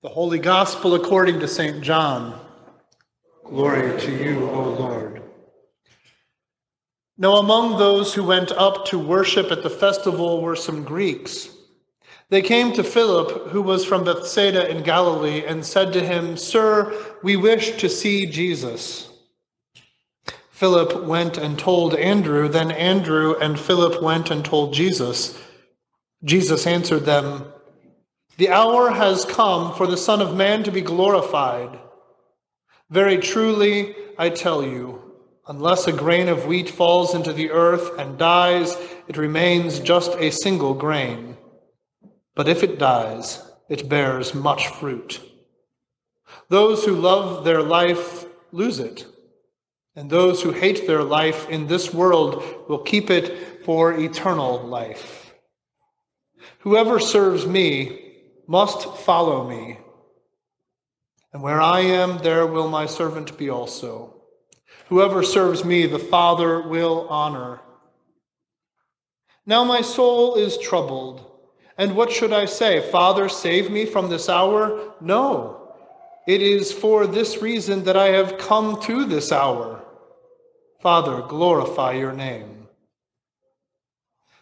The Holy Gospel according to St. John. Glory to you, O Lord. Now, among those who went up to worship at the festival were some Greeks. They came to Philip, who was from Bethsaida in Galilee, and said to him, Sir, we wish to see Jesus. Philip went and told Andrew. Then Andrew and Philip went and told Jesus. Jesus answered them, the hour has come for the Son of Man to be glorified. Very truly, I tell you, unless a grain of wheat falls into the earth and dies, it remains just a single grain. But if it dies, it bears much fruit. Those who love their life lose it, and those who hate their life in this world will keep it for eternal life. Whoever serves me, must follow me. And where I am, there will my servant be also. Whoever serves me, the Father will honor. Now my soul is troubled. And what should I say? Father, save me from this hour? No. It is for this reason that I have come to this hour. Father, glorify your name.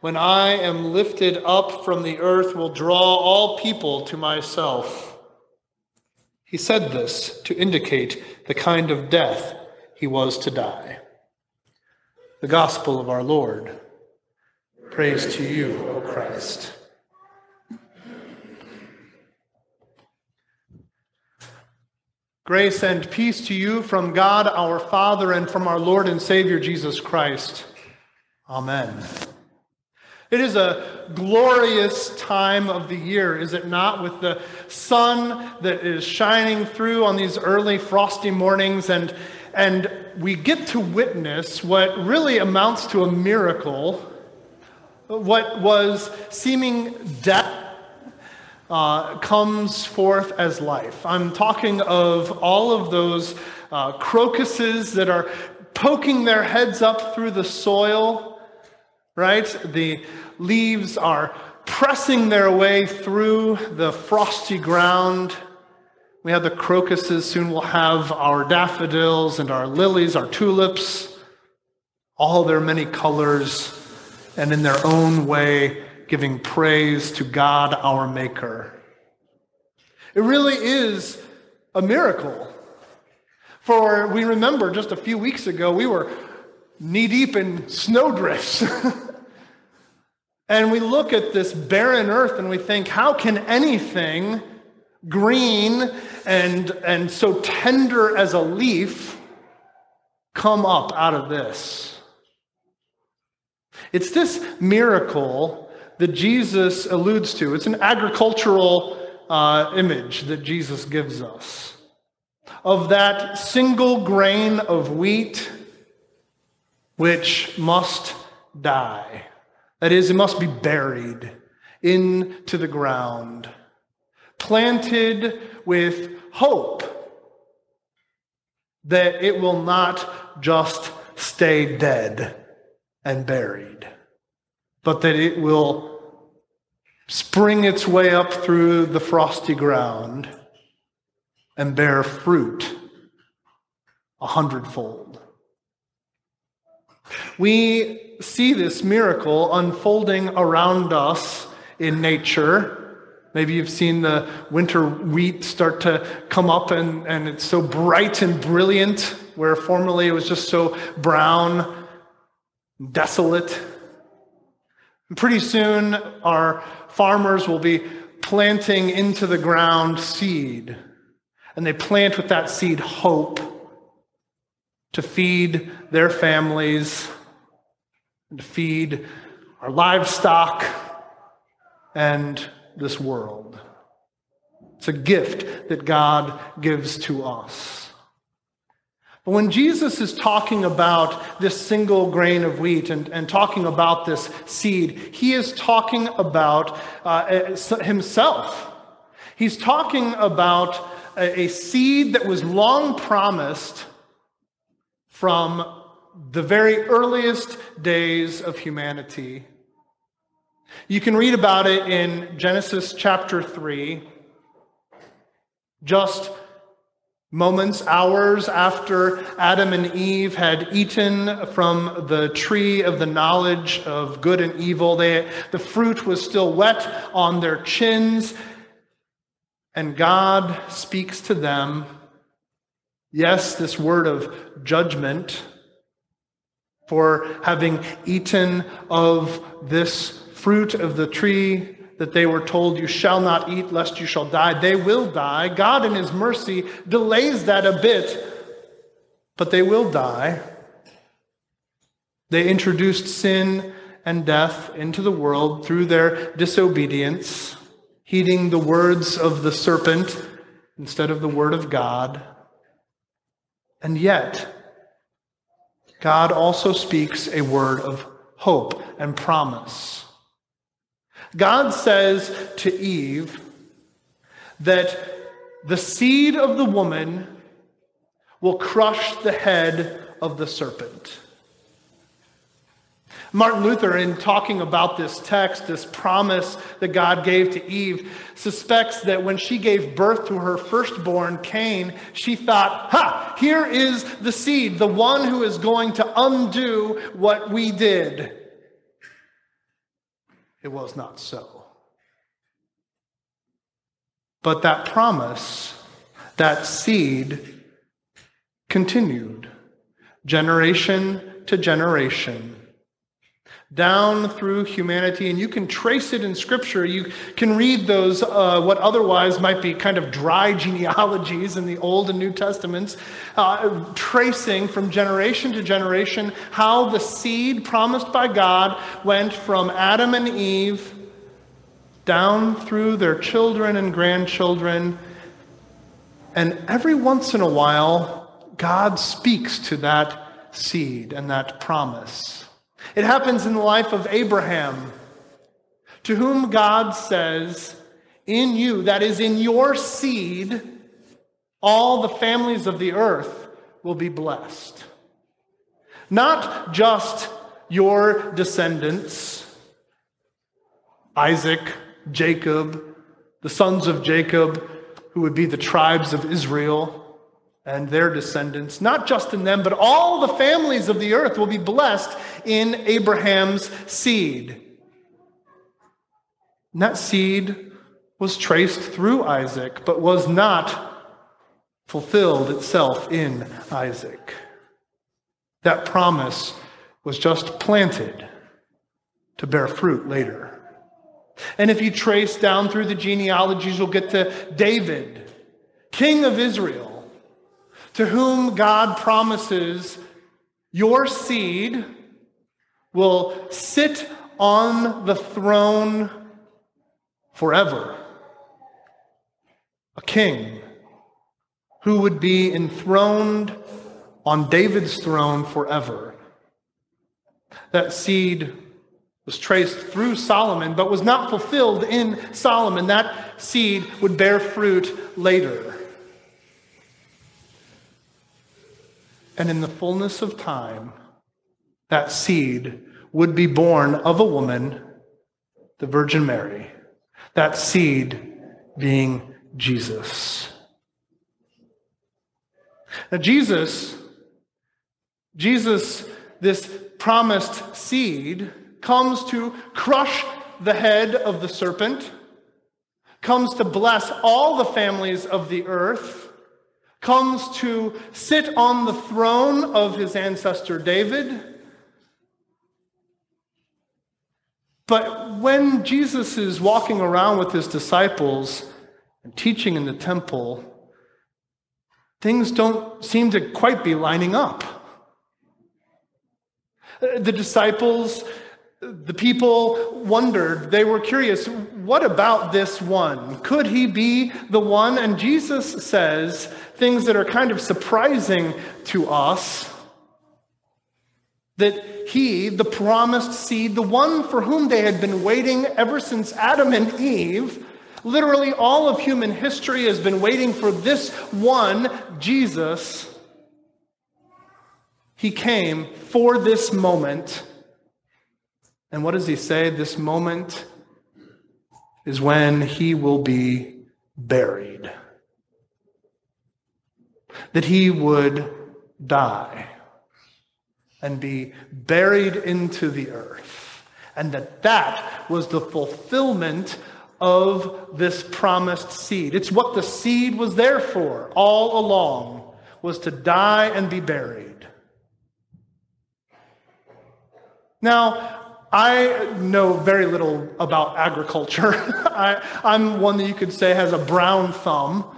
when I am lifted up from the earth, will draw all people to myself. He said this to indicate the kind of death he was to die. The Gospel of our Lord. Praise to you, O Christ. Grace and peace to you from God our Father and from our Lord and Savior Jesus Christ. Amen. It is a glorious time of the year, is it not? With the sun that is shining through on these early frosty mornings, and, and we get to witness what really amounts to a miracle. What was seeming death uh, comes forth as life. I'm talking of all of those uh, crocuses that are poking their heads up through the soil, right? The leaves are pressing their way through the frosty ground. We have the crocuses, soon we'll have our daffodils and our lilies, our tulips, all their many colors, and in their own way giving praise to God our Maker. It really is a miracle. For we remember just a few weeks ago, we were knee deep in snowdrifts. And we look at this barren earth and we think, how can anything green and, and so tender as a leaf come up out of this? It's this miracle that Jesus alludes to. It's an agricultural uh, image that Jesus gives us of that single grain of wheat which must die. That is, it must be buried into the ground, planted with hope that it will not just stay dead and buried, but that it will spring its way up through the frosty ground and bear fruit a hundredfold. We see this miracle unfolding around us in nature. Maybe you've seen the winter wheat start to come up and, and it's so bright and brilliant, where formerly it was just so brown, desolate. Pretty soon, our farmers will be planting into the ground seed. And they plant with that seed hope to feed their families and to feed our livestock and this world. It's a gift that God gives to us. But when Jesus is talking about this single grain of wheat and, and talking about this seed, he is talking about uh, himself. He's talking about a, a seed that was long promised from the very earliest days of humanity. You can read about it in Genesis chapter 3, just moments, hours after Adam and Eve had eaten from the tree of the knowledge of good and evil. They, the fruit was still wet on their chins, and God speaks to them. Yes, this word of judgment for having eaten of this fruit of the tree that they were told, You shall not eat lest you shall die. They will die. God, in His mercy, delays that a bit, but they will die. They introduced sin and death into the world through their disobedience, heeding the words of the serpent instead of the word of God. And yet, God also speaks a word of hope and promise. God says to Eve that the seed of the woman will crush the head of the serpent. Martin Luther, in talking about this text, this promise that God gave to Eve, suspects that when she gave birth to her firstborn, Cain, she thought, Ha, here is the seed, the one who is going to undo what we did. It was not so. But that promise, that seed, continued generation to generation down through humanity, and you can trace it in Scripture. You can read those, uh, what otherwise might be kind of dry genealogies in the Old and New Testaments, uh, tracing from generation to generation how the seed promised by God went from Adam and Eve down through their children and grandchildren. And every once in a while, God speaks to that seed and that promise. It happens in the life of Abraham, to whom God says, In you, that is, in your seed, all the families of the earth will be blessed. Not just your descendants, Isaac, Jacob, the sons of Jacob, who would be the tribes of Israel and their descendants, not just in them, but all the families of the earth will be blessed in Abraham's seed. And that seed was traced through Isaac, but was not fulfilled itself in Isaac. That promise was just planted to bear fruit later. And if you trace down through the genealogies, you'll get to David, king of Israel to whom God promises your seed will sit on the throne forever. A king who would be enthroned on David's throne forever. That seed was traced through Solomon, but was not fulfilled in Solomon. That seed would bear fruit later. And in the fullness of time, that seed would be born of a woman, the Virgin Mary, that seed being Jesus. Now, Jesus, Jesus, this promised seed, comes to crush the head of the serpent, comes to bless all the families of the earth comes to sit on the throne of his ancestor David. But when Jesus is walking around with his disciples and teaching in the temple, things don't seem to quite be lining up. The disciples, the people wondered, they were curious what about this one? Could he be the one? And Jesus says things that are kind of surprising to us that he, the promised seed, the one for whom they had been waiting ever since Adam and Eve, literally all of human history has been waiting for this one, Jesus. He came for this moment. And what does he say? This moment is when he will be buried. That he would die and be buried into the earth. And that that was the fulfillment of this promised seed. It's what the seed was there for all along, was to die and be buried. Now, I know very little about agriculture. I, am one that you could say has a brown thumb.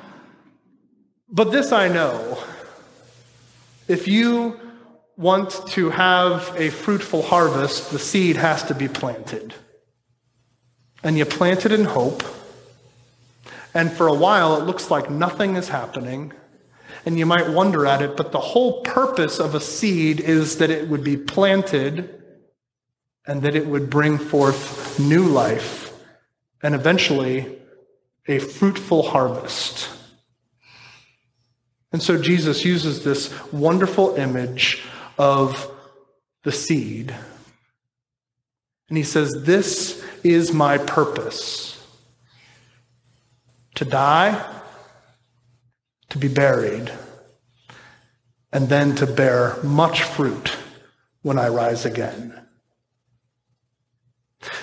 But this I know. If you want to have a fruitful harvest, the seed has to be planted. And you plant it in hope. And for a while, it looks like nothing is happening. And you might wonder at it, but the whole purpose of a seed is that it would be planted and that it would bring forth new life and eventually a fruitful harvest. And so Jesus uses this wonderful image of the seed. And he says, This is my purpose to die, to be buried, and then to bear much fruit when I rise again.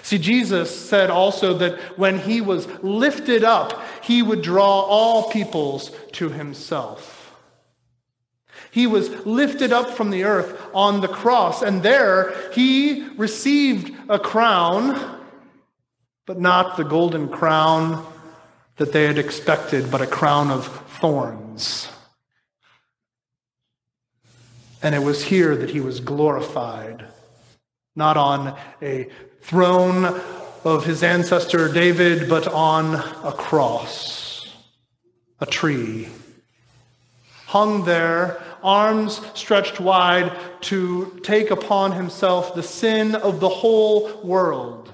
See, Jesus said also that when he was lifted up, he would draw all peoples to himself. He was lifted up from the earth on the cross, and there he received a crown, but not the golden crown that they had expected, but a crown of thorns. And it was here that he was glorified, not on a throne of his ancestor David, but on a cross, a tree, hung there arms stretched wide to take upon himself the sin of the whole world,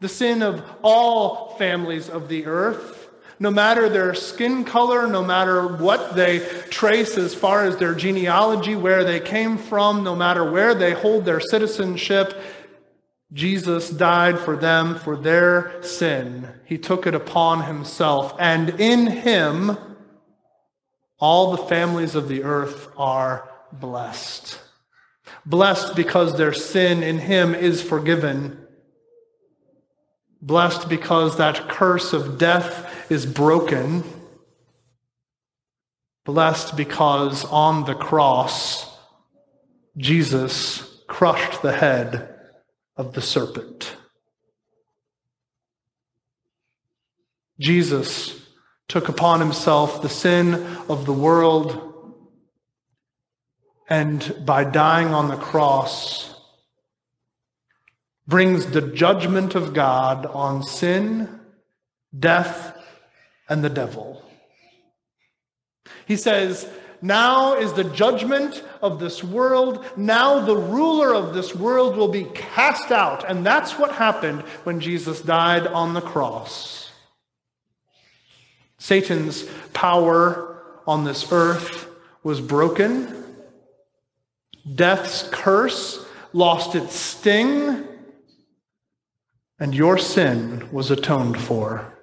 the sin of all families of the earth. No matter their skin color, no matter what they trace as far as their genealogy, where they came from, no matter where they hold their citizenship, Jesus died for them for their sin. He took it upon himself. And in him, all the families of the earth are blessed. Blessed because their sin in him is forgiven. Blessed because that curse of death is broken. Blessed because on the cross, Jesus crushed the head of the serpent. Jesus took upon himself the sin of the world, and by dying on the cross, brings the judgment of God on sin, death, and the devil. He says, Now is the judgment of this world. Now the ruler of this world will be cast out. And that's what happened when Jesus died on the cross. Satan's power on this earth was broken. Death's curse lost its sting. And your sin was atoned for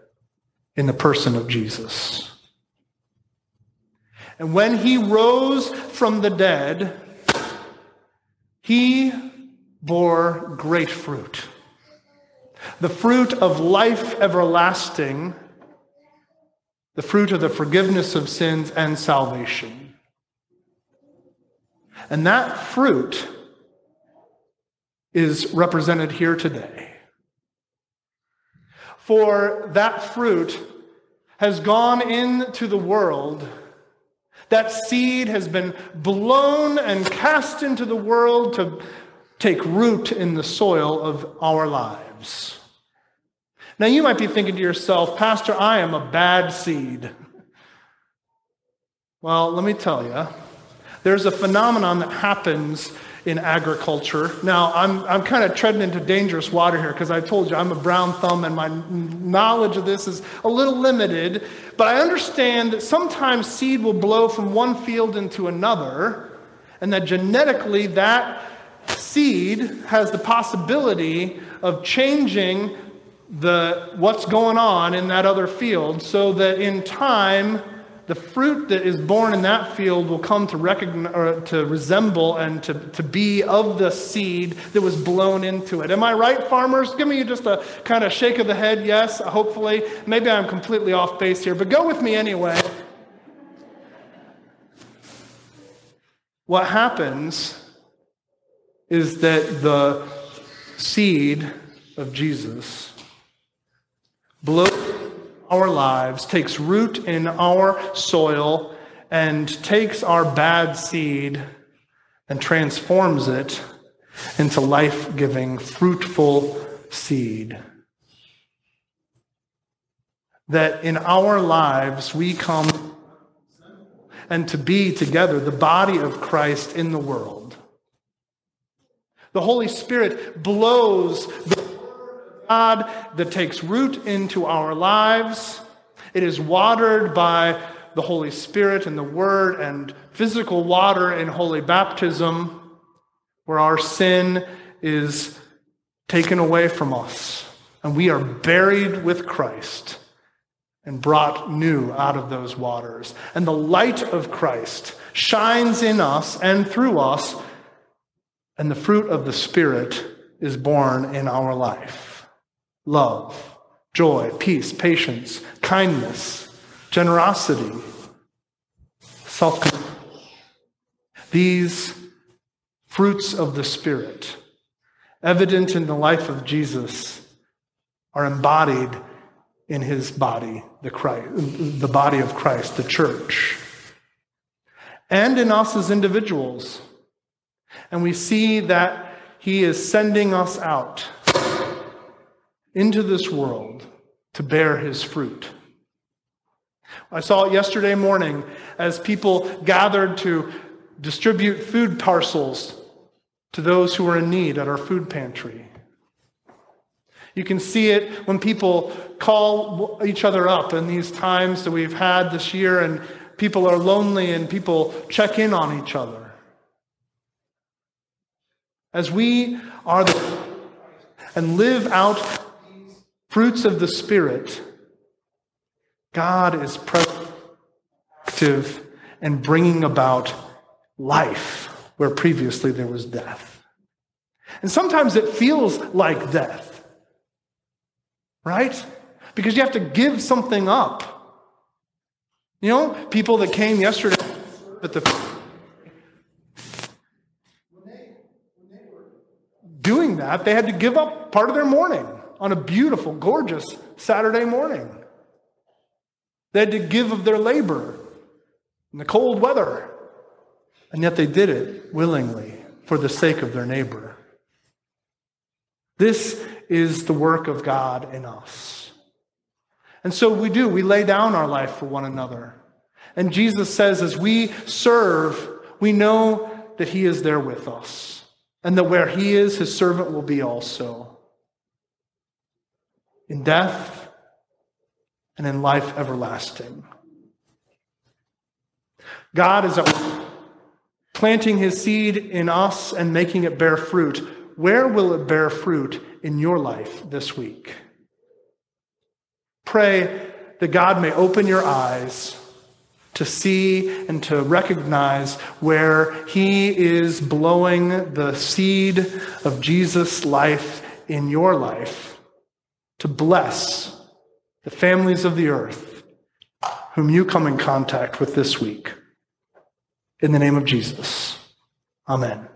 in the person of Jesus. And when he rose from the dead, he bore great fruit. The fruit of life everlasting the fruit of the forgiveness of sins and salvation. And that fruit is represented here today. For that fruit has gone into the world. That seed has been blown and cast into the world to take root in the soil of our lives. Now, you might be thinking to yourself, Pastor, I am a bad seed. Well, let me tell you, there's a phenomenon that happens in agriculture. Now, I'm, I'm kind of treading into dangerous water here because I told you I'm a brown thumb and my knowledge of this is a little limited. But I understand that sometimes seed will blow from one field into another, and that genetically that seed has the possibility of changing the, what's going on in that other field so that in time, the fruit that is born in that field will come to recognize to resemble and to, to be of the seed that was blown into it. Am I right, farmers? Give me just a kind of shake of the head, yes, hopefully. Maybe I'm completely off base here, but go with me anyway. What happens is that the seed of Jesus blows our lives, takes root in our soil, and takes our bad seed and transforms it into life giving, fruitful seed. That in our lives we come and to be together the body of Christ in the world. The Holy Spirit blows the God that takes root into our lives. It is watered by the Holy Spirit and the Word and physical water in holy baptism, where our sin is taken away from us and we are buried with Christ and brought new out of those waters. And the light of Christ shines in us and through us, and the fruit of the Spirit is born in our life love, joy, peace, patience, kindness, generosity, self control. These fruits of the Spirit, evident in the life of Jesus, are embodied in his body, the, Christ, the body of Christ, the church, and in us as individuals. And we see that he is sending us out into this world to bear his fruit. I saw it yesterday morning as people gathered to distribute food parcels to those who were in need at our food pantry. You can see it when people call each other up in these times that we've had this year, and people are lonely and people check in on each other. As we are the and live out fruits of the Spirit, God is present, active, and bringing about life where previously there was death. And sometimes it feels like death, right? Because you have to give something up. You know, people that came yesterday at the doing that, they had to give up part of their morning on a beautiful, gorgeous Saturday morning. They had to give of their labor in the cold weather, and yet they did it willingly for the sake of their neighbor. This is the work of God in us. And so we do, we lay down our life for one another. And Jesus says, as we serve, we know that He is there with us, and that where He is, His servant will be also in death and in life everlasting. God is planting his seed in us and making it bear fruit. Where will it bear fruit in your life this week? Pray that God may open your eyes to see and to recognize where He is blowing the seed of Jesus' life in your life to bless the families of the earth whom you come in contact with this week. In the name of Jesus. Amen.